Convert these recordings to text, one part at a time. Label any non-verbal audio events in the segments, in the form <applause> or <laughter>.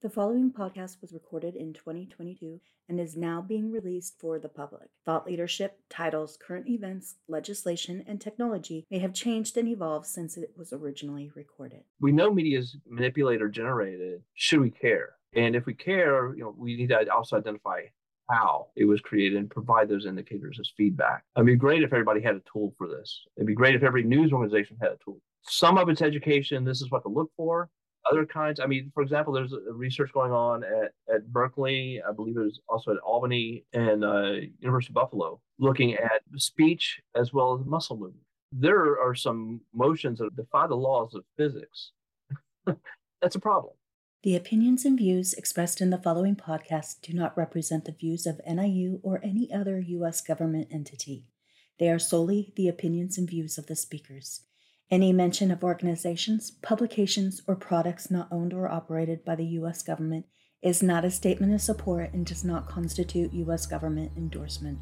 The following podcast was recorded in 2022 and is now being released for the public. Thought leadership, titles, current events, legislation, and technology may have changed and evolved since it was originally recorded. We know media is manipulated or generated. Should we care? And if we care, you know, we need to also identify how it was created and provide those indicators as feedback. It'd be great if everybody had a tool for this. It'd be great if every news organization had a tool. Some of it's education. This is what to look for other kinds. I mean, for example, there's research going on at, at Berkeley, I believe there's also at Albany and uh, University of Buffalo, looking at speech as well as muscle movement. There are some motions that defy the laws of physics. <laughs> That's a problem. The opinions and views expressed in the following podcast do not represent the views of NIU or any other U.S. government entity. They are solely the opinions and views of the speakers. Any mention of organizations, publications, or products not owned or operated by the U.S. government is not a statement of support and does not constitute U.S. government endorsement.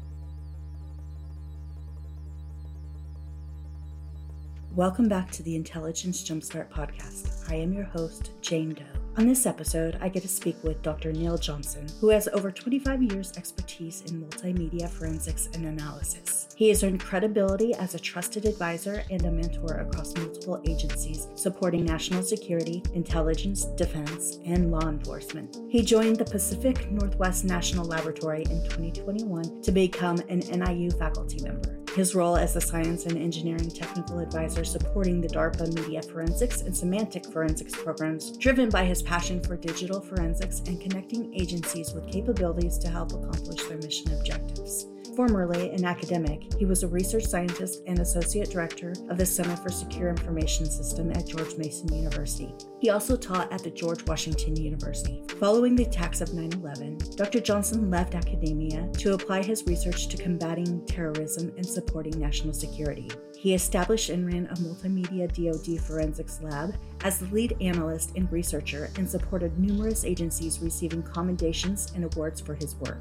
Welcome back to the Intelligence Jumpstart podcast. I am your host, Jane Doe. On this episode, I get to speak with Dr. Neil Johnson, who has over 25 years' expertise in multimedia forensics and analysis. He has earned credibility as a trusted advisor and a mentor across multiple agencies supporting national security, intelligence, defense, and law enforcement. He joined the Pacific Northwest National Laboratory in 2021 to become an NIU faculty member. His role as a science and engineering technical advisor supporting the DARPA media forensics and semantic forensics programs, driven by his passion for digital forensics and connecting agencies with capabilities to help accomplish their mission objectives. Formerly an academic, he was a research scientist and associate director of the Center for Secure Information System at George Mason University. He also taught at the George Washington University. Following the attacks of 9 11, Dr. Johnson left academia to apply his research to combating terrorism and supporting national security. He established and ran a multimedia DoD forensics lab as the lead analyst and researcher and supported numerous agencies receiving commendations and awards for his work.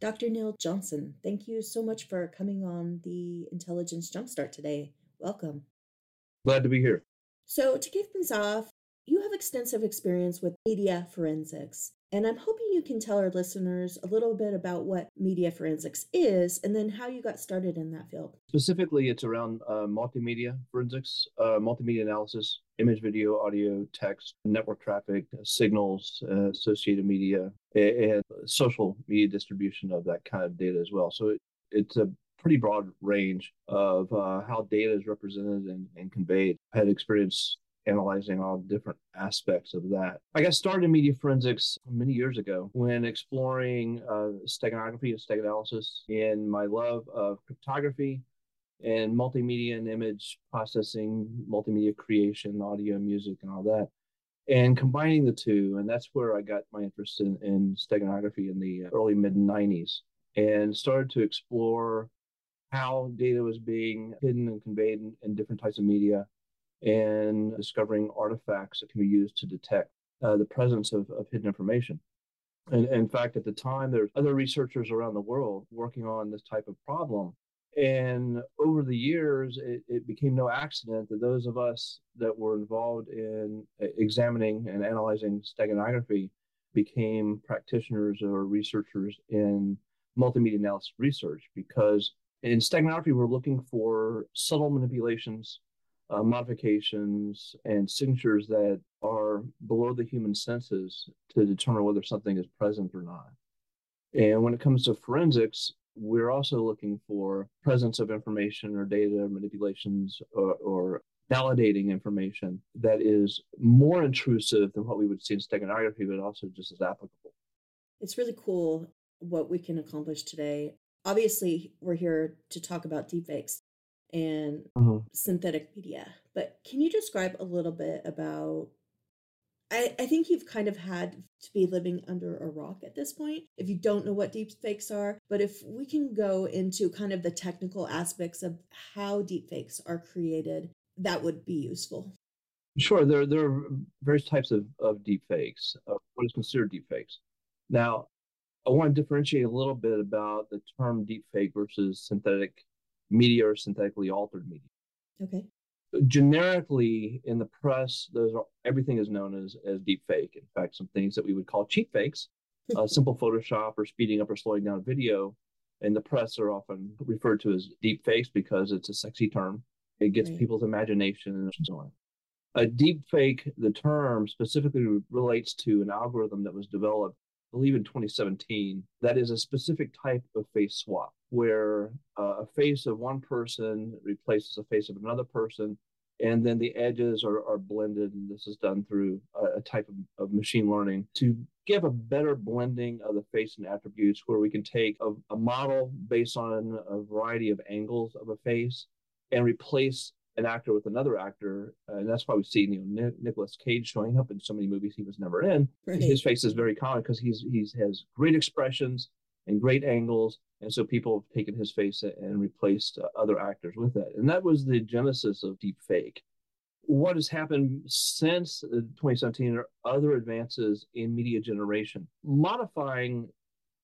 Dr. Neil Johnson, thank you so much for coming on the Intelligence Jumpstart today. Welcome. Glad to be here. So, to kick things off, you have extensive experience with media forensics. And I'm hoping you can tell our listeners a little bit about what media forensics is and then how you got started in that field. Specifically, it's around uh, multimedia forensics, uh, multimedia analysis, image, video, audio, text, network traffic, uh, signals, uh, associated media, and, social media distribution of that kind of data as well. So it, it's a pretty broad range of uh, how data is represented and, and conveyed. I had experience analyzing all different aspects of that. I got started in media forensics many years ago when exploring uh, steganography and steganalysis and my love of cryptography and multimedia and image processing, multimedia creation, audio, music, and all that. And combining the two, and that's where I got my interest in, in steganography in the early mid 90s and started to explore how data was being hidden and conveyed in, in different types of media and discovering artifacts that can be used to detect uh, the presence of, of hidden information. And, and in fact, at the time, there's other researchers around the world working on this type of problem. And over the years, it, it, became no accident that those of us that were involved in examining and analyzing steganography became practitioners or researchers in multimedia analysis research because in steganography, we're looking for subtle manipulations uh, modifications and signatures that are below the human senses to determine whether something is present or not. And when it comes to forensics, we're also looking for presence of information or data manipulations or, or validating information that is more intrusive than what we would see in steganography, but also just as applicable. It's really cool what we can accomplish today. Obviously, we're here to talk about deepfakes, and mm-hmm. synthetic media. But can you describe a little bit about? I, I think you've kind of had to be living under a rock at this point if you don't know what deepfakes are. But if we can go into kind of the technical aspects of how deepfakes are created, that would be useful. Sure, there, there are various types of, of deepfakes, uh, what is considered deepfakes. Now, I want to differentiate a little bit about the term deepfake versus synthetic media or synthetically altered media. Okay. generically in the press, those are, everything is known as as deep fake. In fact, some things that we would call cheap fakes, <laughs> uh, simple Photoshop or speeding up or slowing down video, in the press are often referred to as deep fakes because it's a sexy term. It gets right. people's imagination and so on. A deep fake, the term specifically relates to an algorithm that was developed, believe, in 2017. That is a specific type of face swap where uh, a face of one person replaces a face of another person, and then the edges are, are blended. And this is done through a, a type of, of, machine learning to give a better blending of the face and attributes where we can take a, a model based on a variety of angles of a face and replace an actor with another actor, uh, and that's why we see you know Nicolas Cage showing up in so many movies he was never in. Right. His face is very common because he's he's has great expressions and great angles, and so people have taken his face and replaced uh, other actors with that, and that was the genesis of deep fake. What has happened since 2017 are other advances in media generation, modifying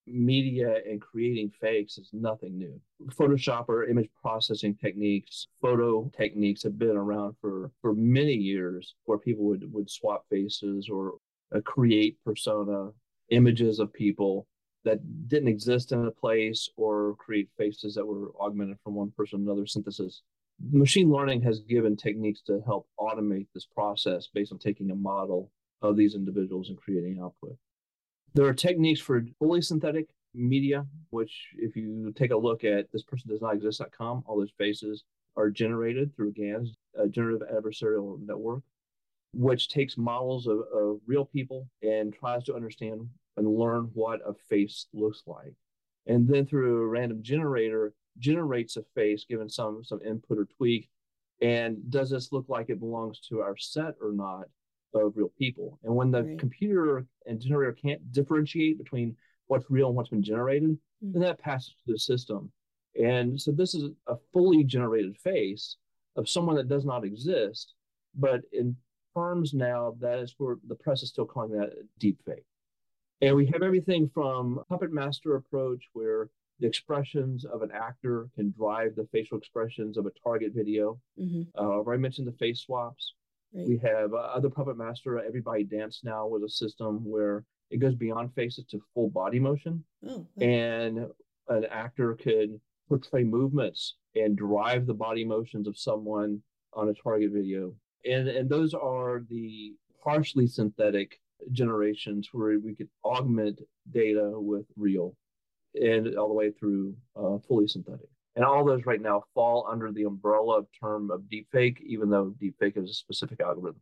media and creating fakes is nothing new. Photoshop or image processing techniques, photo techniques have been around for, for many years where people would, would swap faces or uh, create persona images of people that didn't exist in a place or create faces that were augmented from one person to another synthesis. Machine learning has given techniques to help automate this process based on taking a model of these individuals and creating output. There are techniques for fully synthetic media, which, if you take a look at this person does not exist.com, all those faces are generated through GANs, a generative adversarial network, which takes models of, of real people and tries to understand and learn what a face looks like. And then through a random generator, generates a face given some some input or tweak. And does this look like it belongs to our set or not? Of real people. And when the right. computer and generator can't differentiate between what's real and what's been generated, mm-hmm. then that passes to the system. And so this is a fully generated face of someone that does not exist, but in terms now, that is where the press is still calling that deep fake. And we have everything from puppet master approach where the expressions of an actor can drive the facial expressions of a target video. Mm-hmm. Uh, I mentioned the face swaps. Right. We have uh, other Puppet Master, Everybody Dance Now with a system where it goes beyond faces to full body motion. Oh, And an actor could portray movements and drive the body motions of someone on a target video. And, and those are the partially synthetic generations where we could augment data with real and all the way through uh, fully synthetic. And all those right now fall under the umbrella of term of deepfake, even though deepfake is a specific algorithm.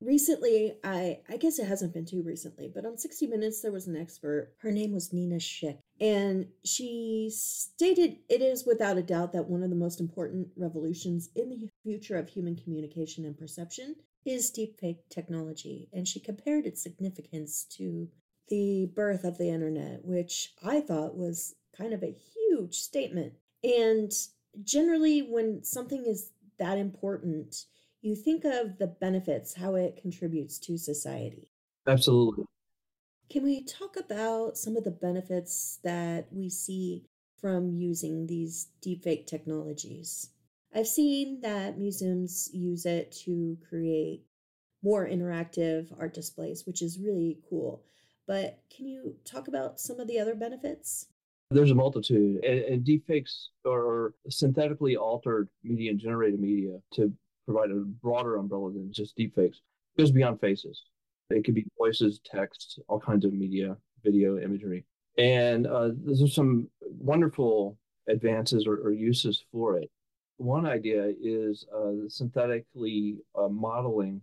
Recently, I I guess it hasn't been too recently, but on 60 Minutes there was an expert. Her name was Nina Schick, and she stated it is without a doubt that one of the most important revolutions in the future of human communication and perception is deepfake technology, and she compared its significance to the birth of the internet, which I thought was kind of a huge statement. And generally, when something is that important, you think of the benefits, how it contributes to society. Absolutely. Can we talk about some of the benefits that we see from using these deepfake technologies? I've seen that museums use it to create more interactive art displays, which is really cool. But can you talk about some of the other benefits? There's a multitude, and, and deepfakes are synthetically altered media and generated media to provide a broader umbrella than just deepfakes. It goes beyond faces. It could be voices, text, all kinds of media, video, imagery. And uh, there's some wonderful advances or, or, uses for it. One idea is uh, synthetically uh, modeling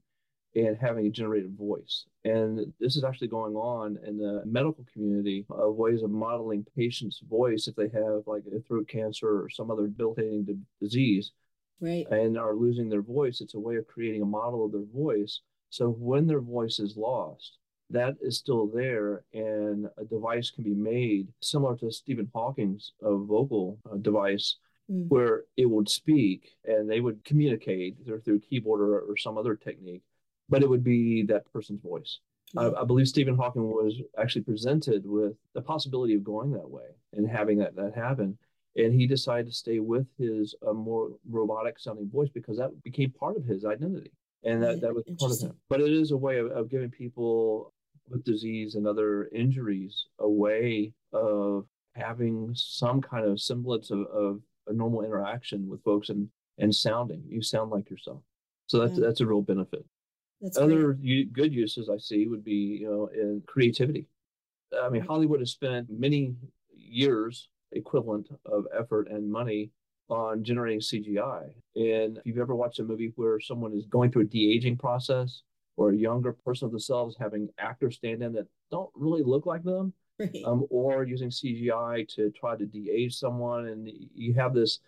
and having a generated voice. And this is actually going on in the medical community of ways of modeling patients' voice if they have like a throat cancer or some other debilitating disease. Right. And are losing their voice. It's a way of creating a model of their voice. So when their voice is lost, that is still there, and a device can be made similar to Stephen Hawking's uh, vocal uh, device, mm. where it would speak and they would communicate either through keyboard or, or some other technique but it would be that person's voice. I, I, believe Stephen Hawking was actually presented with the possibility of going that way and having that that happen. and he decided to stay with his uh, more robotic sounding voice because that became part of his identity. And that, that was part of him. but it is a way of, of giving people with disease and other injuries a way of having some kind of semblance of, of a normal interaction with folks and and sounding. You sound like yourself. So that's yeah. that's a real benefit that's other u- good uses i see would be you know in creativity i mean hollywood has spent many years equivalent of effort and money on generating CGI. And if you've ever watched a movie where someone is going through a de aging process or a younger person of themselves having actors stand in that don't really look like them, right. um, or using CGI to try to de age someone, and you have this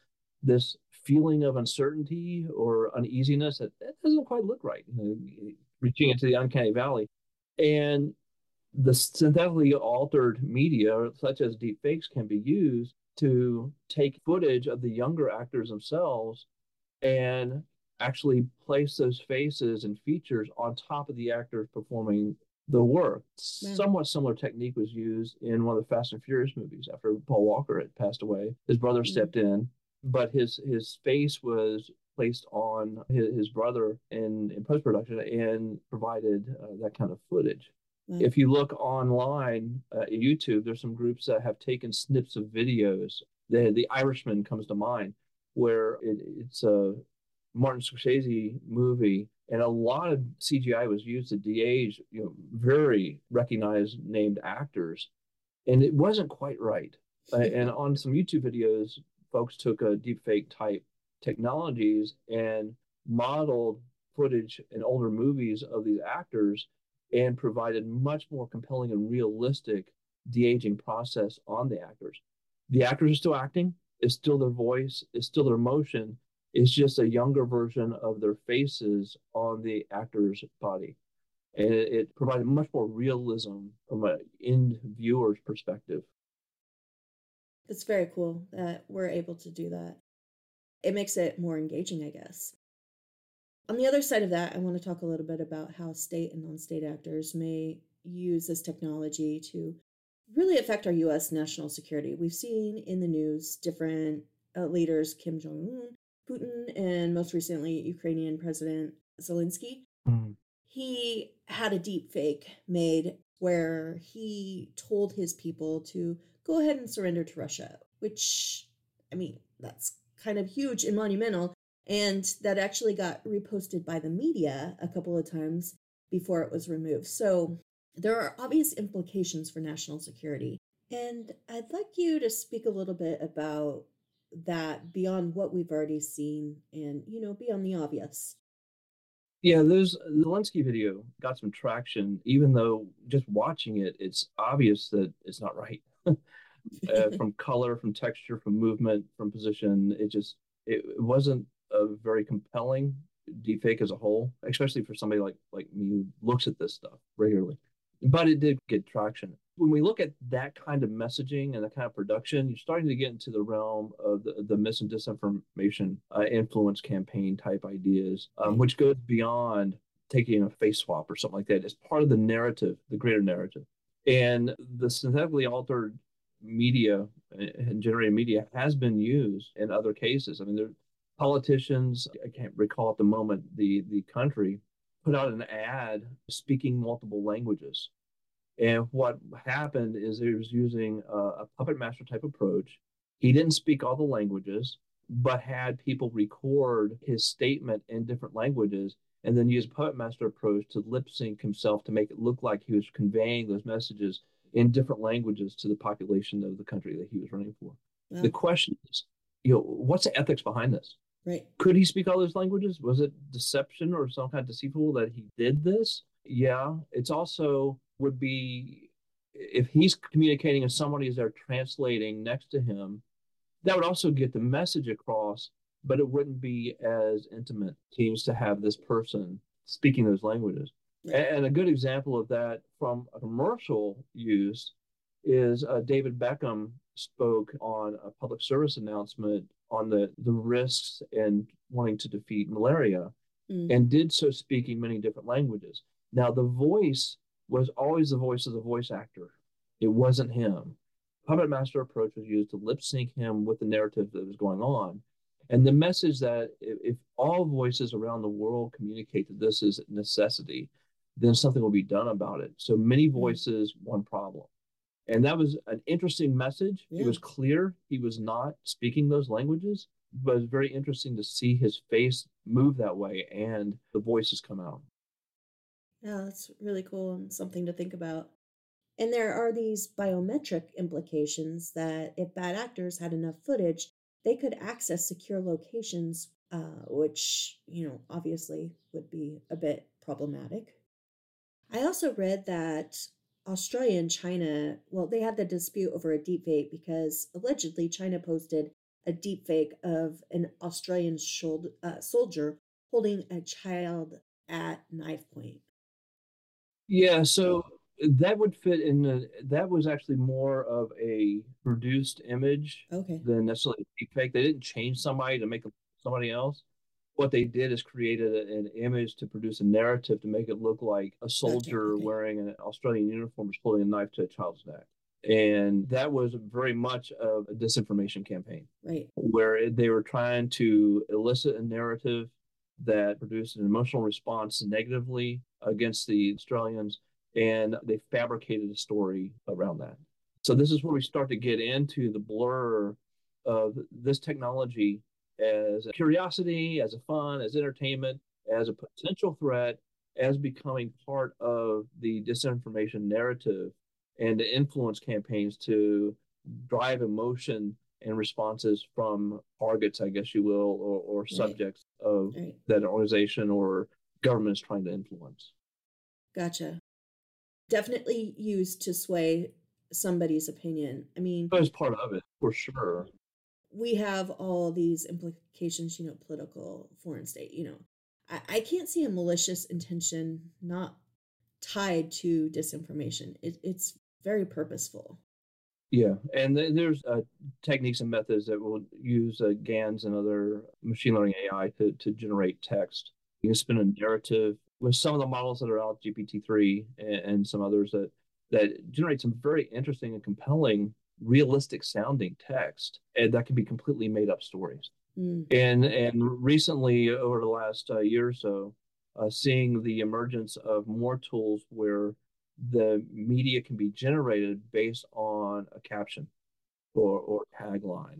this feeling of uncertainty or uneasiness that, that doesn't quite look right, you know, reaching into the uncanny valley. And the synthetically altered media, such as deepfakes, can be used to take footage of the younger actors themselves and actually place those faces and features on top of the actors performing the work. Somewhat similar technique was used in one of the Fast and Furious movies after Paul Walker had passed away. His brother mm-hmm. stepped in, but his his face was placed on his, his brother in, in post production and provided uh, that kind of footage. Mm-hmm. If you look online uh, YouTube, there's some groups that have taken snips of videos. The The Irishman comes to mind, where it, it's a Martin Scorsese movie, and a lot of CGI was used to de-age, you know, very recognized named actors, and it wasn't quite right. uh, <laughs> and on some YouTube videos, folks took a deepfake type technologies and modeled footage in older movies of these actors and provided much more compelling and realistic de-aging process on the actors. The actors are still acting, it's still their voice, it's still their motion, It's just a younger version of their faces on the actor's body. And it, it provided much more realism from an end viewer's perspective. It's very cool that we're able to do that. It makes it more engaging, I guess. On the other side of that, I want to talk a little bit about how state and non state actors may use this technology to really affect our US national security. We've seen in the news different uh, leaders, Kim Jong un, Putin, and most recently, Ukrainian President Zelensky. Mm. He had a deep fake made where he told his people to go ahead and surrender to Russia, which, I mean, that's kind of huge and monumental and that actually got reposted by the media a couple of times before it was removed. So there are obvious implications for national security. And I'd like you to speak a little bit about that beyond what we've already seen and, you know, beyond the obvious. Yeah, the Zelensky video got some traction, even though just watching it, it's obvious that it's not right. Uh, <laughs> from color, from texture, from movement, from position, it just it wasn't a very compelling deepfake as a whole, especially for somebody like like me who looks at this stuff regularly. But it did get traction. When we look at that kind of messaging and that kind of production, you're starting to get into the realm of the, the mis and disinformation uh, influence campaign type ideas, um, which goes beyond taking a face swap or something like that. It's part of the narrative, the greater narrative. And the synthetically altered media eh, and generated media has been used in other cases. I mean, there, politicians, I can't recall at the moment, the, the country put out an ad speaking multiple languages. And what happened is he was using a, a puppet master type approach. He didn't speak all the languages, but had people record his statement in different languages and then use puppet master approach to lip sync himself to make it look like he was conveying those messages in different languages to the population of the country that he was running for. Yeah. The question is, you know, what's the ethics behind this? Right. Could he speak all those languages? Was it deception or some kind of deceitful that he did this? Yeah. It's also would be if he's communicating and somebody is there translating next to him, that would also get the message across, but it wouldn't be as intimate. Seems to have this person speaking those languages. And a good example of that from a commercial use is uh, David Beckham spoke on a public service announcement on the, the risks and wanting to defeat malaria mm. and did so speaking many different languages. Now, the voice was always the voice of the voice actor, it wasn't him. puppet master approach was used to lip sync him with the narrative that was going on. And the message that if, all voices around the world communicate that this is necessity, then something will be done about it. So many mm-hmm. voices, one problem. And that was an interesting message. Yeah. It was clear he was not speaking those languages, but it was very interesting to see his face move that way and the voices come out. Yeah, that's really cool and something to think about. And there are these biometric implications that if bad actors had enough footage, they could access secure locations, uh, which, you know, obviously would be a bit problematic. I also read that Australia and China, well, they had the dispute over a deepfake because allegedly China posted a deepfake of an Australian uh, soldier holding a child at knife point. Yeah, so that would fit in the, that was actually more of a produced image okay. than necessarily a deepfake. They didn't change somebody to make somebody else. What they did is created an image to produce a narrative to make it look like a soldier okay. wearing an Australian uniform is holding a knife to a child's neck. And that was very much of a disinformation campaign. Right. Where they were trying to elicit a narrative that produced an emotional response negatively against the Australians and they fabricated a story around that. So this is where we start to get into the blur of this technology as a curiosity, as a fun, as entertainment, as a potential threat, as becoming part of the disinformation narrative and to influence campaigns to drive emotion and responses from targets, I guess you will, or, or subjects of right. that organization or government is trying to influence. Gotcha definitely used to sway somebody's opinion. I mean, as part of it, for sure. We have all these implications, you know, political, foreign state, you know. I, I can't see a malicious intention not tied to disinformation. It, it's very purposeful. Yeah, and th- there's uh, techniques and methods that will use uh, GANs and other machine learning AI to, to generate text. You can spin a narrative with some of the models that are out, GPT-3 and, and some others that that generate some very interesting and compelling, realistic sounding text, and that can be completely made up stories. Mm. And and recently, over the last uh, year or so, uh, seeing the emergence of more tools where the media can be generated based on a caption or or tagline.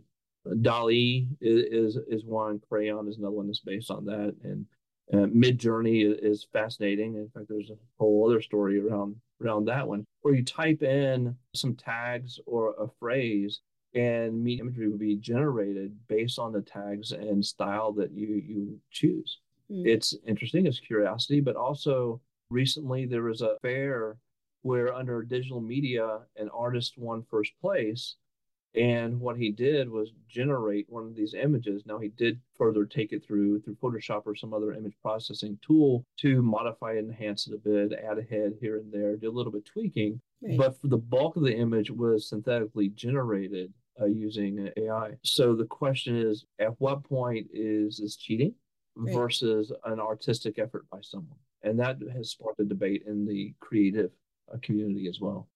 DALL-E is, is is one. Craiyon is another one that's based on that, and uh, Midjourney is fascinating. In fact, there's a whole other story around around that one, where you type in some tags or a phrase, and media imagery will be generated based on the tags and style that you you choose. Mm. It's interesting. It's curiosity, but also recently there was a fair where under digital media an artist won first place and what he did was generate one of these images. Now he did further take it through through Photoshop or some other image processing tool to modify and enhance it a bit, add a head here and there, do a little bit tweaking. Right. But for the bulk of the image was synthetically generated uh, using AI. So the question is, at what point is this cheating right. versus an artistic effort by someone? And that has sparked a debate in the creative uh, community as well.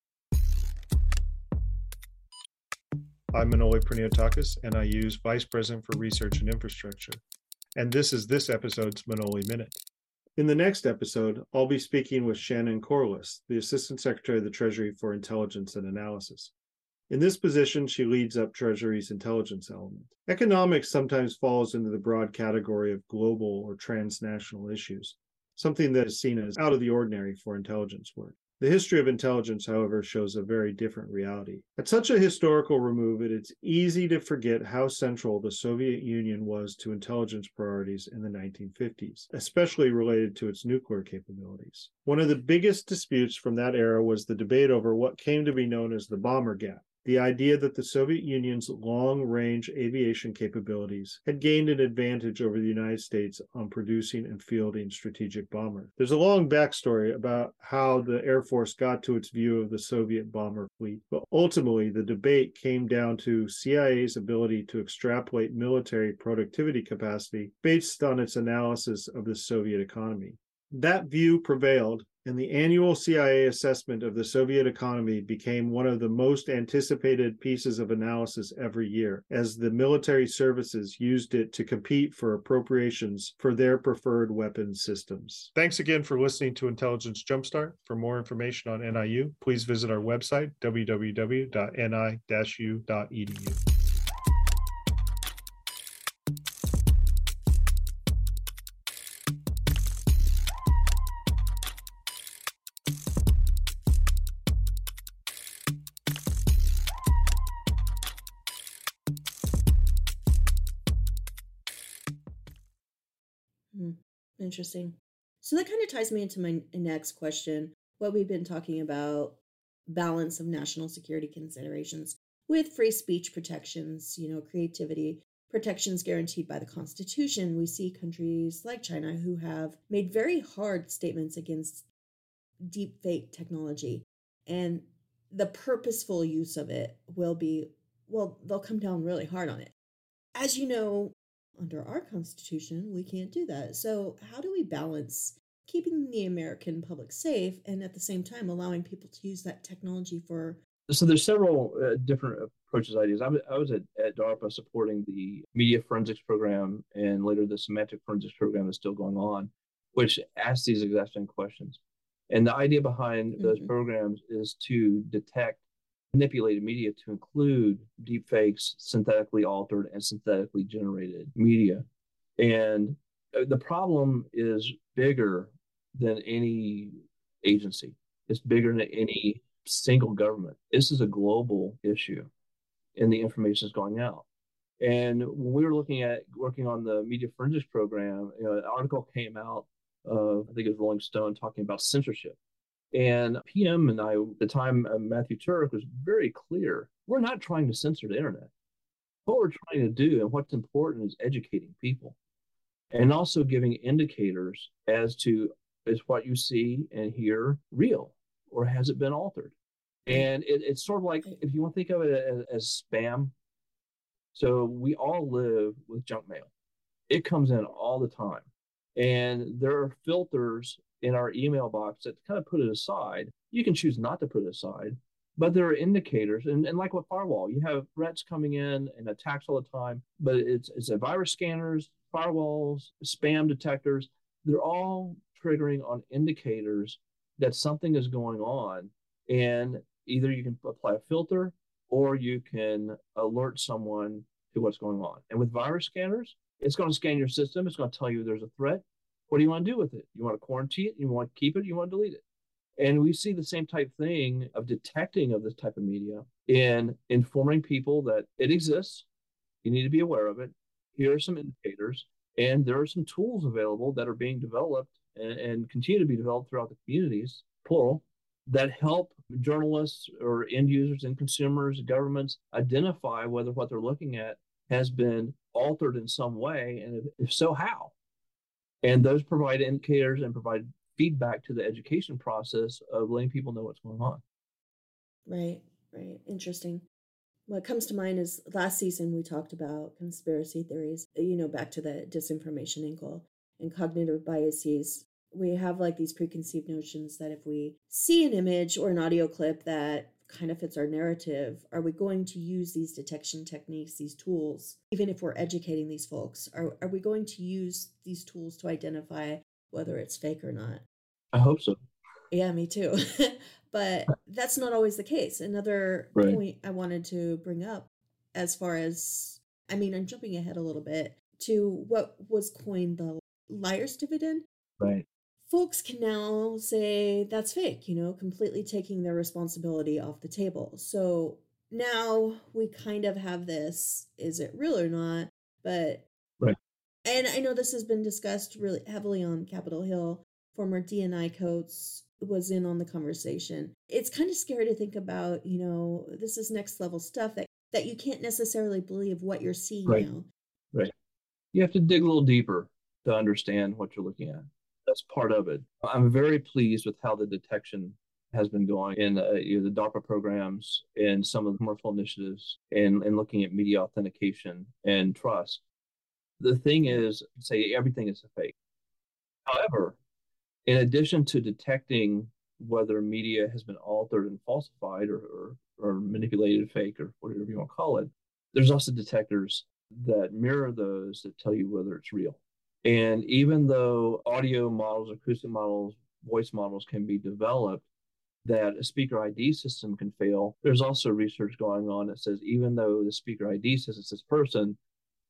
I'm Manoli Praniotakis, and I use Vice President for Research and Infrastructure. And this is this episode's Manoli Minute. In the next episode, I'll be speaking with Shannon Corless, the Assistant Secretary of the Treasury for Intelligence and Analysis. In this position, she leads up Treasury's intelligence element. Economics sometimes falls into the broad category of global or transnational issues, something that is seen as out of the ordinary for intelligence work. The history of intelligence, however, shows a very different reality. At such a historical remove, it's easy to forget how central the Soviet Union was to intelligence priorities in the 1950s, especially related to its nuclear capabilities. One of the biggest disputes from that era was the debate over what came to be known as the bomber gap the idea that the Soviet Union's long range aviation capabilities had gained an advantage over the United States on producing and fielding strategic bombers. There's a long backstory about how the Air Force got to its view of the Soviet bomber fleet, but ultimately the debate came down to CIA's ability to extrapolate military productivity capacity based on its analysis of the Soviet economy. That view prevailed and the annual CIA assessment of the Soviet economy became one of the most anticipated pieces of analysis every year, as the military services used it to compete for appropriations for their preferred weapon systems. Thanks again for listening to Intelligence Jumpstart. For more information on NIU, please visit our website, www.ni-u.edu. Interesting. So that kind of ties me into my next question. What we've been talking about balance of national security considerations with free speech protections, you know, creativity, protections guaranteed by the Constitution. We see countries like China who have made very hard statements against deep fake technology. And the purposeful use of it will be, well, they'll come down really hard on it. As you know, under our Constitution, we can't do that. So, how do we balance keeping the American public safe and at the same time allowing people to use that technology for? So, there's several uh, different approaches, ideas. I was, I was at, at DARPA supporting the media forensics program and later the semantic forensics program is still going on, which asks these exact same questions. And the idea behind mm-hmm. those programs is to detect manipulated media to include deepfakes, synthetically altered, and synthetically generated media. And uh, the problem is bigger than any agency, it's bigger than any single government. This is a global issue, and the information is going out. And when we were looking at working on the media forensics program, you know, an article came out of, I think it was Rolling Stone, talking about censorship and PM and I, at the time, uh, Matthew Turek was very clear. We're not trying to censor the internet. What we're trying to do and what's important is educating people and also giving indicators as to is what you see and hear real or has it been altered? And it, it's sort of like if you want to think of it as, as spam. So we all live with junk mail. It comes in all the time. And there are filters in our email box that kind of put it aside. You can choose not to put it aside, but there are indicators. And, and like with firewall, you have threats coming in and attacks all the time, but it's, it's a virus scanners, firewalls, spam detectors. They're all triggering on indicators that something is going on. And either you can apply a filter or you can alert someone to what's going on. And with virus scanners, it's going to scan your system. It's going to tell you there's a threat. What do you want to do with it? You want to quarantine it? You want to keep it? You want to delete it? And we see the same type thing of detecting of this type of media in informing people that it exists. You need to be aware of it. Here are some indicators, and there are some tools available that are being developed and, and continue to be developed throughout the communities, plural, that help journalists or end users and consumers, governments identify whether what they're looking at has been altered in some way, and if, if so, how. And those provide indicators and provide feedback to the education process of letting people know what's going on. Right, right. Interesting. What comes to mind is last season we talked about conspiracy theories, you know, back to the disinformation angle and cognitive biases. We have like these preconceived notions that if we see an image or an audio clip that kind of fits our narrative are we going to use these detection techniques these tools even if we're educating these folks are, are we going to use these tools to identify whether it's fake or not? I hope so. Yeah me too. <laughs> But that's not always the case. Another right. point i wanted to bring up as far as i mean i'm jumping ahead a little bit to what was coined the liar's dividend. Right folks can now say that's fake, you know, completely taking their responsibility off the table. So now we kind of have this is it real or not? But, right. And I know this has been discussed really heavily on Capitol Hill. Former DNI Coats was in on the conversation. It's kind of scary to think about, you know, this is next level stuff that, that you can't necessarily believe what you're seeing right. now. Right. You have to dig a little deeper to understand what you're looking at that's part of it. I'm very pleased with how the detection has been going in uh, you know, the DARPA programs and some of the commercial initiatives and, and looking at media authentication and trust. The thing is, say everything is a fake. However, In addition to detecting whether media has been altered and falsified or, or, or manipulated, fake, or whatever you want to call it, there's also detectors that mirror those that tell you whether it's real. And even though audio models, acoustic models, voice models can be developed, that a speaker ID system can fail. There's also research going on that says even though the speaker ID says it's this person,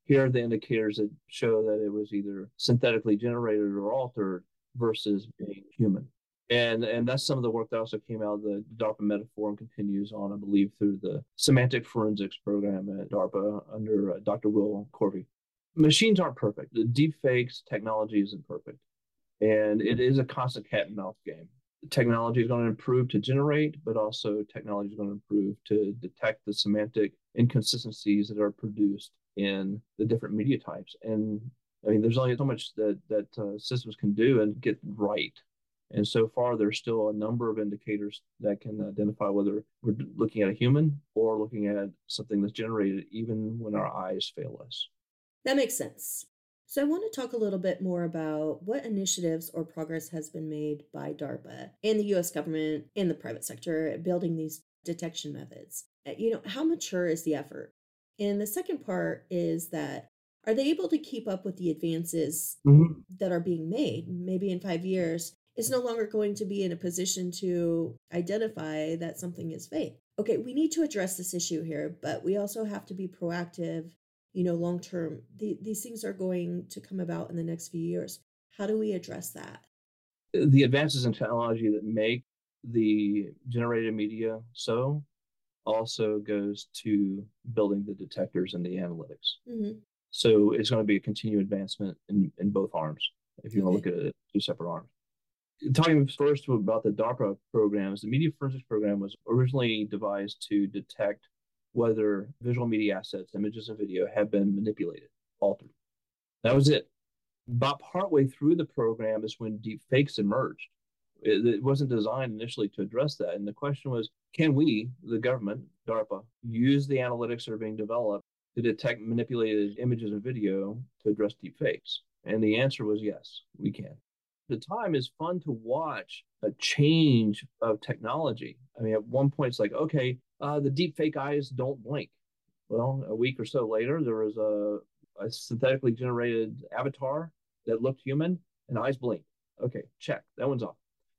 here are the indicators that show that it was either synthetically generated or altered versus being human. And and that's some of the work that also came out of the DARPA MediFor and continues on, I believe, through the semantic forensics program at DARPA under uh, Dr. Will Corvey. Machines aren't perfect. The deep fakes technology isn't perfect. And it is a constant cat and mouse game technology is going to improve to generate, but also technology is going to improve to detect the semantic inconsistencies that are produced in the different media types. And I mean, there's only so much that that uh, systems can do and get right. And so far, there's still a number of indicators that can identify whether we're looking at a human or looking at something that's generated, even when our eyes fail us. That makes sense. So, I want to talk a little bit more about what initiatives or progress has been made by DARPA and the US government and the private sector at building these detection methods. Uh, you know, how mature is the effort? And the second part is that are they able to keep up with the advances mm-hmm. that are being made? Maybe in five years, it's no longer going to be in a position to identify that something is fake. Okay, we need to address this issue here, but we also have to be proactive you know, long term, the, these things are going to come about in the next few years. How do we address that? The advances in technology that make the generated media so also goes to building the detectors and the analytics. Mm-hmm. So it's going to be a continued advancement in, in both arms, if you okay. want to look at it two separate arms. Talking first about the DARPA programs, the media forensics program was originally devised to detect whether visual media assets, images and video have been manipulated, altered. That was it. About partway through the program is when deep fakes emerged. It, it, wasn't designed initially to address that. And the question was can we, the government, DARPA, use the analytics that are being developed to detect manipulated images and video to address deep fakes? And the answer was yes, we can. The time is fun to watch a change of technology. I mean, at one point, it's like, okay, uh, the deep fake eyes don't blink. Well, a week or so later, there was a, a synthetically generated avatar that looked human and eyes blink. Okay, check. That one's off.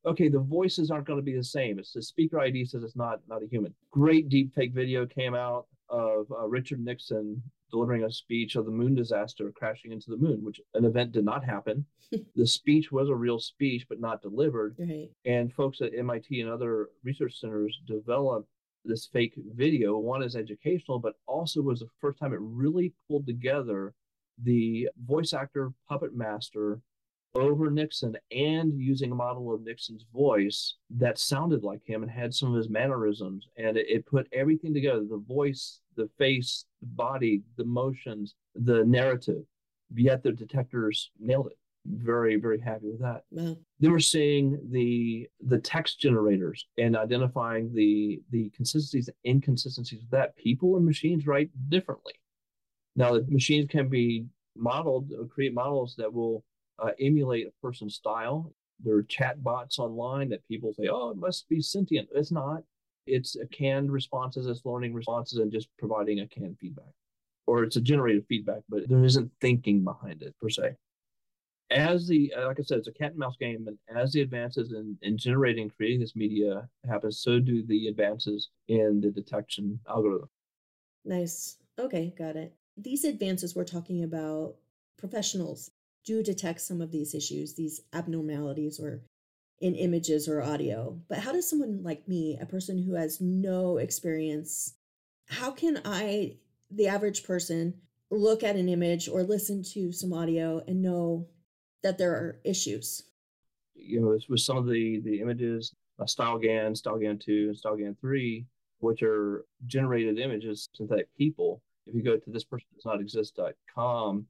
Okay, the voices aren't going to be the same. It's the speaker ID says it's not not a human. Great deep fake video came out of uh, Richard Nixon delivering a speech of the moon disaster crashing into the moon, which an event did not happen. <laughs> the speech was a real speech, but not delivered. Right. And folks at MIT and other research centers developed this fake video. One is educational, but also was the first time it really pulled together the voice actor puppet master over Nixon and using a model of Nixon's voice that sounded like him and had some of his mannerisms. And it, it put everything together the voice, the face, the body, the motions, the narrative. Yet the detectors nailed it very very happy with that. Wow. then we're seeing the the text generators and identifying the the consistencies and inconsistencies of that people and machines write differently. Now the machines can be modeled or create models that will uh, emulate a person's style there are chat bots online that people say oh it must be sentient. It's not. It's a canned responses it's learning responses and just providing a canned feedback. Or it's a generated feedback but there isn't thinking behind it per se as the uh, like I said, it's a cat and mouse game, and as the advances in, in generating creating this media happens, so do the advances in the detection algorithm. Nice. Okay, got it. These advances we're talking about, professionals do detect some of these issues, these abnormalities, or in images or audio. But how does someone like me, a person who has no experience, how can I, the average person, look at an image or listen to some audio and know that there are issues. You know, with some of the the images, uh, StyleGAN, StyleGAN two, and StyleGAN three, which are generated images, synthetic people. If you go to this person does not exist.com,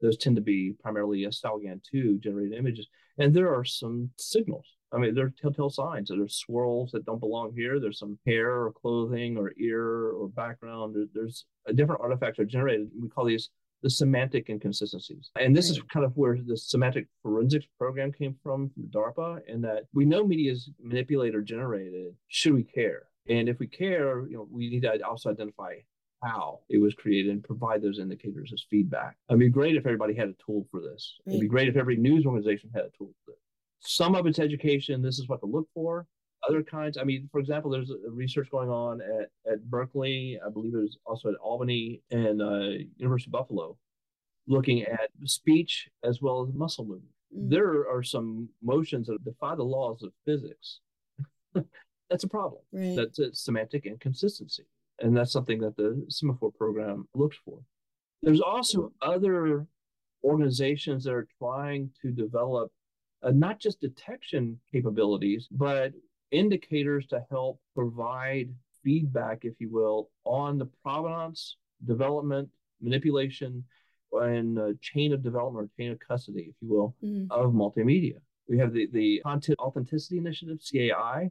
those tend to be primarily a StyleGAN two generated images, and there are some signals. I mean, there are telltale signs. There's swirls that don't belong here. There's some hair or clothing or ear or background. there's a different artifacts are generated. We call these the semantic inconsistencies. And this right. is kind of where the semantic forensics program came from from DARPA, and that we know media is manipulated or generated. Should we care? And if we care, you know, we need to also identify how it was created and provide those indicators as feedback. It'd be great if everybody had a tool for this. Right. It'd be great if every news organization had a tool for this. Some of it's education. This is what to look for. Other kinds, I mean, for example, there's research going on at, at Berkeley, I believe there's also at Albany and uh, University of Buffalo, looking at speech as well as muscle movement. Mm. There are some motions that defy the laws of physics. <laughs> that's a problem. Right. That's a semantic inconsistency. And that's something that the SemaFor program looks for. There's also other organizations that are trying to develop uh, not just detection capabilities, but indicators to help provide feedback, if you will, on the provenance, development, manipulation, and uh, chain of development or chain of custody, if you will, mm-hmm. of multimedia. We have the, the Content Authenticity Initiative, CAI.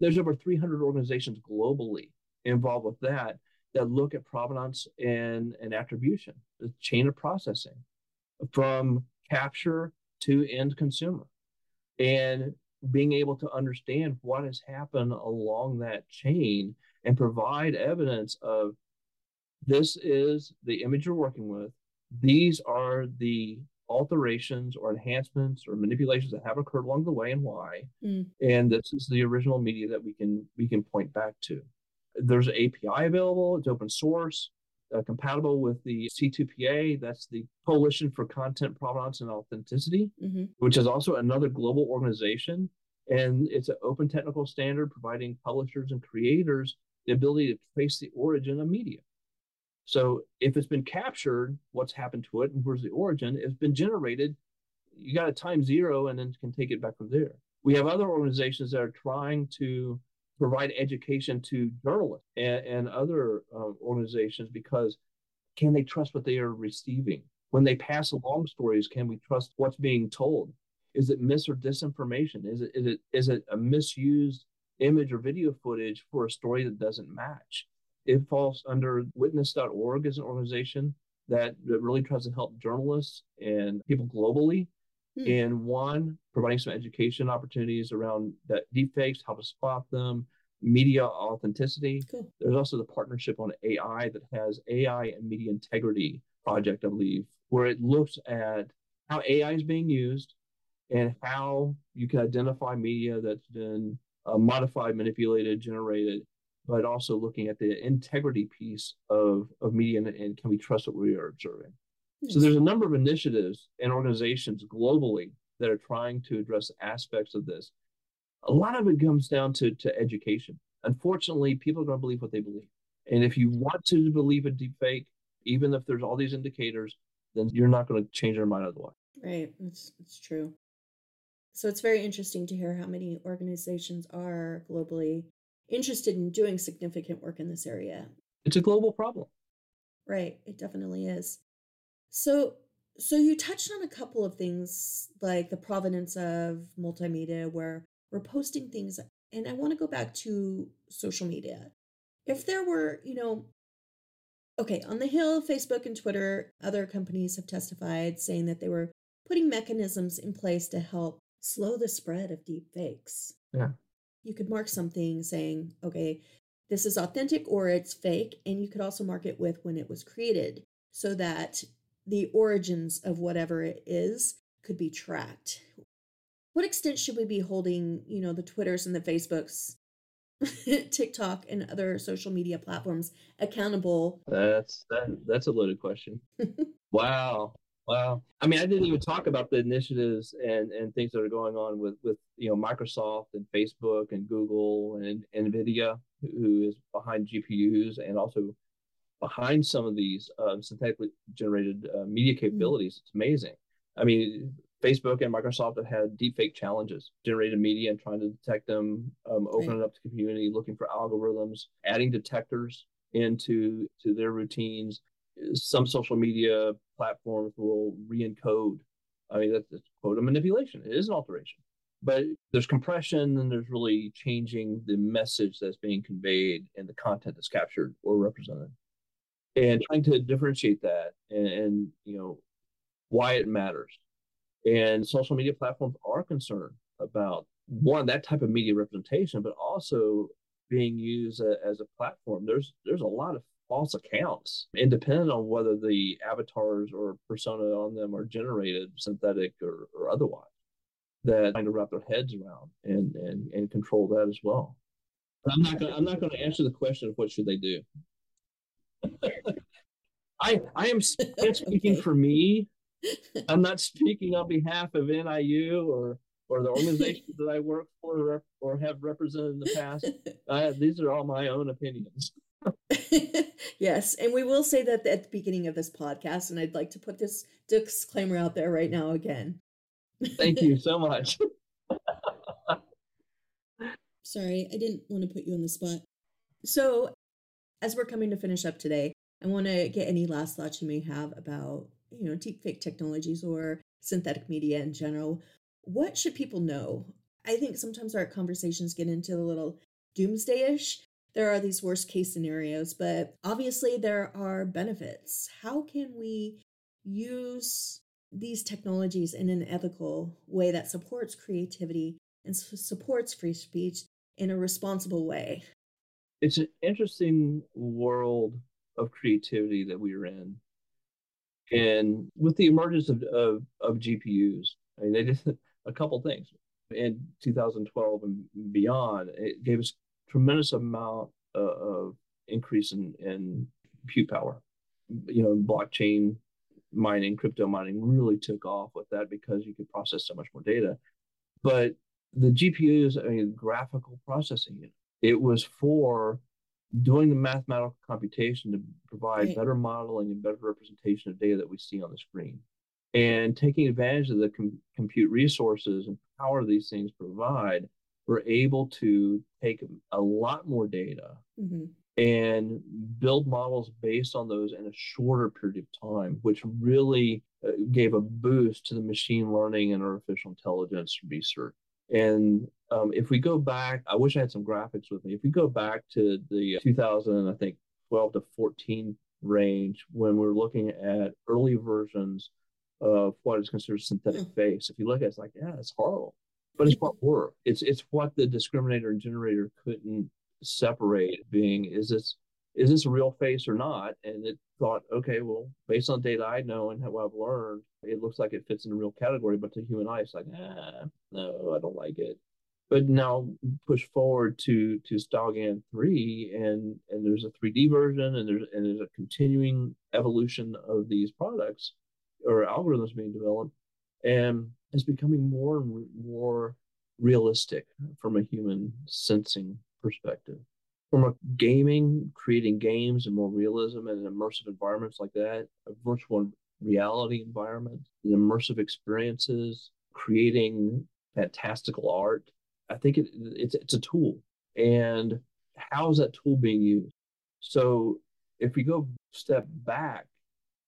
There's over 300 organizations globally involved with that that look at provenance and, and attribution, the chain of processing from capture to end consumer. And being able to understand what has happened along that chain and provide evidence of this is the image you're working with. These are the alterations or enhancements or manipulations that have occurred along the way and why. Mm. And this is the original media that we can we can point back to. There's an API available, it's open source, uh, compatible with the C2PA, that's the Coalition for Content Provenance and Authenticity, mm-hmm. which is also another global organization. And it's an open technical standard providing publishers and creators the ability to trace the origin of media. So if it's been captured, what's happened to it and where's the origin? It's been generated. You got a time zero and then can take it back from there. We have other organizations that are trying to provide education to journalists and, and other uh, organizations because can they trust what they are receiving? When they pass along stories, can we trust what's being told? Is it mis or disinformation? Is it is it is it a misused image or video footage for a story that doesn't match? It falls under witness.org as an organization that, that really tries to help journalists and people globally Hmm. And one, providing some education opportunities around that deepfakes, how to spot them, media authenticity. Cool. There's also the partnership on AI that has AI and media integrity project, I believe, where it looks at how AI is being used and how you can identify media that's been uh, modified, manipulated, generated, but also looking at the integrity piece of, of media and, and can we trust what we are observing. So there's a number of initiatives and organizations globally that are trying to address aspects of this. A lot of it comes down to, to education. Unfortunately, people are going to believe what they believe. And if you want to believe a deep fake, even if there's all these indicators, then you're not going to change their mind otherwise. Right. It's, it's true. So it's very interesting to hear how many organizations are globally interested in doing significant work in this area. It's a global problem. Right. It definitely is. So so you touched on a couple of things like the provenance of multimedia where we're posting things and I want to go back to social media. If there were, you know, okay, on the Hill, Facebook and Twitter, other companies have testified saying that they were putting mechanisms in place to help slow the spread of deep fakes. Yeah. You could mark something saying, okay, this is authentic or it's fake. And you could also mark it with when it was created so that the origins of whatever it is could be tracked. What extent should we be holding, you know, the Twitters and the Facebooks, <laughs> TikTok and other social media platforms accountable? That's that, that's a loaded question. <laughs> wow. Wow. I mean, I didn't even talk about the initiatives and, and things that are going on with, with, you know, Microsoft and Facebook and Google and, and NVIDIA, who is behind GPUs and also behind some of these um, synthetically generated uh, media mm. capabilities. Mm-hmm. It's amazing. I mean, Facebook and Microsoft have had deepfake challenges, generated media and trying to detect them, um, open right. up to community, looking for algorithms, adding detectors into to their routines. Some social media platforms will re-encode. I mean, that's, that's quote a manipulation. It is an alteration, but there's compression and there's really changing the message that's being conveyed and the content that's captured or represented. And trying to differentiate that and, and you know why it matters. And social media platforms are concerned about one that type of media representation, but also being used a, as a platform. There's there's a lot of false accounts, independent on whether the avatars or persona on them are generated synthetic or, or otherwise, that trying to wrap their heads around and and and control that as well. I'm not gonna I'm not gonna answer the question of what should they do. I I am speaking for me. I'm not speaking on behalf of NIU or or the organizations that I work for or have represented in the past. Uh, these are all my own opinions. <laughs> yes, and we will say that at the beginning of this podcast, and I'd like to put this disclaimer out there right now again. Thank you so much. <laughs> <laughs> Sorry, I didn't want to put you on the spot. So, as we're coming to finish up today, I want to get any last thoughts you may have about, you know, deepfake technologies or synthetic media in general. What should people know? I think sometimes our conversations get into a little doomsday-ish. There are these worst case scenarios, but obviously there are benefits. How can we use these technologies in an ethical way that supports creativity and supports free speech in a responsible way? It's an interesting world of creativity that we are in. And with the emergence of, of, of GPUs, I mean, they did <laughs> a couple things in 2012 and beyond. It gave us tremendous amount of, increase in, in compute power. You know, blockchain mining, crypto mining really took off with that because you could process so much more data. But the GPUs, I mean, graphical processing, it was for doing the mathematical computation to provide right. better modeling and better representation of data that we see on the screen and taking advantage of the com- compute resources and power these things provide we're able to take a lot more data mm-hmm. and build models based on those in a shorter period of time which really uh, gave a boost to the machine learning and artificial intelligence research and um, if we go back, I wish I had some graphics with me. If we go back to the 2000, I think 12 to 14 range, when we're looking at early versions of what is considered synthetic mm. face, if you look at it, it's like, yeah, it's horrible, but it's what worked. It's it's what the discriminator and generator couldn't separate. Being is this is this a real face or not? And it thought, okay, well, based on data I know and what I've learned, it looks like it fits in a real category. But to human eye, it's like, ah, no, I don't like it. But now push forward to to StyleGAN three, and and there's a 3D version, and there's and there's a continuing evolution of these products or algorithms being developed, and it's becoming more and more realistic from a human sensing perspective from a gaming, creating games and more realism and immersive environments like that, a virtual reality environment, immersive experiences, creating fantastical art. I think it, it's it's a tool, and how is that tool being used? So if we go step back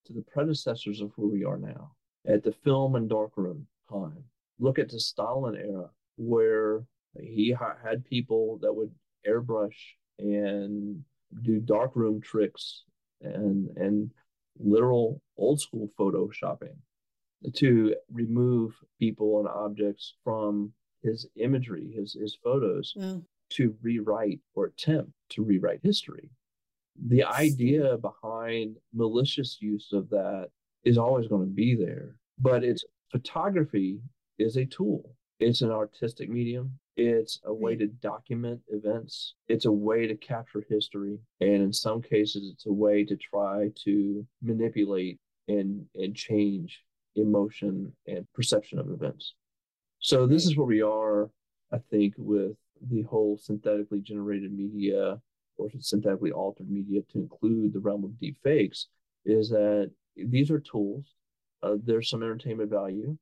to the predecessors of where we are now, at the film and darkroom time, look at the Stalin era where he had people that would airbrush and do darkroom tricks and and literal old school photoshopping to remove people and objects from his imagery, his his photos, wow. to rewrite or attempt to rewrite history. The idea behind malicious use of that is always going to be there, but it's photography is a tool. It's an artistic medium. It's a way to document events. It's a way to capture history. And in some cases, it's a way to try to manipulate and, and change emotion and perception of events. So, this is where we are, I think, with the whole synthetically generated media or synthetically altered media to include the realm of deep fakes is that these are tools. Uh, there's some entertainment value,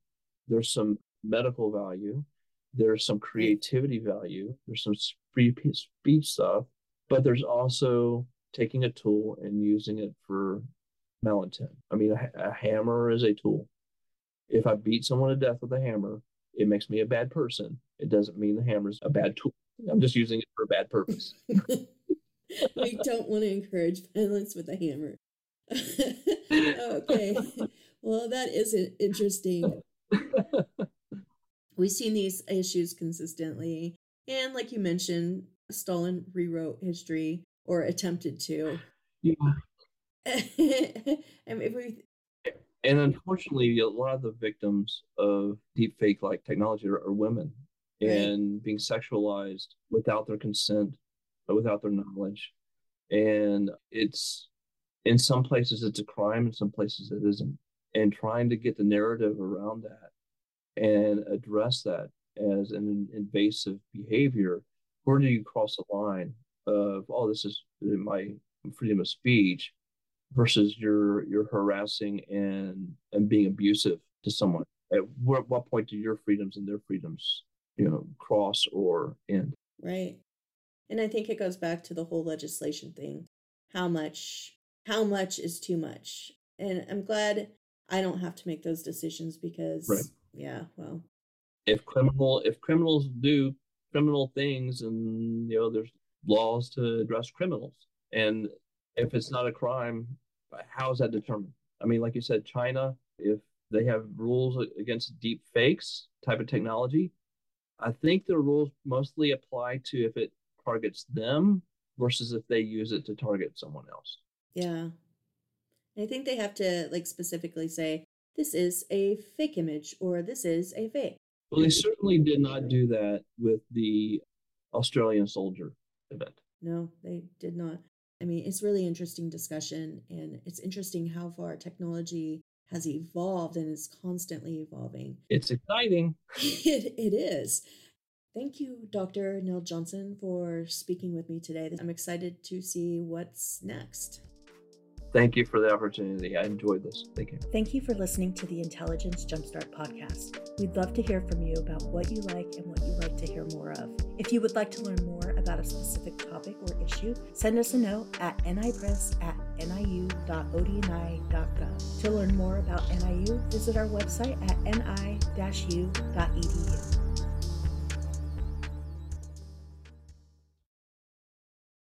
there's some medical value, there's some creativity value, there's some free speech stuff, but there's also taking a tool and using it for malintent. I mean, a, a hammer is a tool. If I beat someone to death with a hammer, it makes me a bad person. It doesn't mean the hammer's a bad tool. I'm just using it for a bad purpose. <laughs> we don't want to encourage violence with a hammer. <laughs> okay. Well, that is interesting. <laughs> We've seen these issues consistently. And like you mentioned, Stalin rewrote history or attempted to. Yeah. and if we and unfortunately, a lot of the victims of deep fake like technology are, are women right. and being sexualized without their consent, without their knowledge. And it's in some places it's a crime, in some places it isn't. And trying to get the narrative around that and address that as an invasive behavior, where do you cross the line of, oh, this is my freedom of speech versus you're you're harassing and and being abusive to someone? At what, what point do your freedoms and their freedoms you know cross or end? Right. And i think it goes back to the whole legislation thing. How much how much is too much? And i'm glad i don't have to make those decisions because right. yeah well. If criminal if criminals do criminal things and you know there's laws to address criminals and if it's not a crime, how is that determined? I mean, like you said, China, if they have rules against deep fakes type of technology, I think the rules mostly apply to if it targets them versus if they use it to target someone else. Yeah. I think they have to like specifically say this is a fake image or this is a fake. Well, they certainly did not do that with the Australian soldier event. No, they did not. I mean, it's really interesting discussion, and it's interesting how far technology has evolved and is constantly evolving. It's exciting. <laughs> it, it is. Thank you, Dr. Neil Johnson, for speaking with me today. I'm excited to see what's next. Thank you for the opportunity. I enjoyed this. Thank you. Thank you for listening to the Intelligence Jumpstart podcast. We'd love to hear from you about what you like and what you'd like to hear more of. If you would like to learn more about a specific topic or issue, send us a note at nipress at niu.odni.gov. To learn more about NIU, visit our website at ni-u.edu.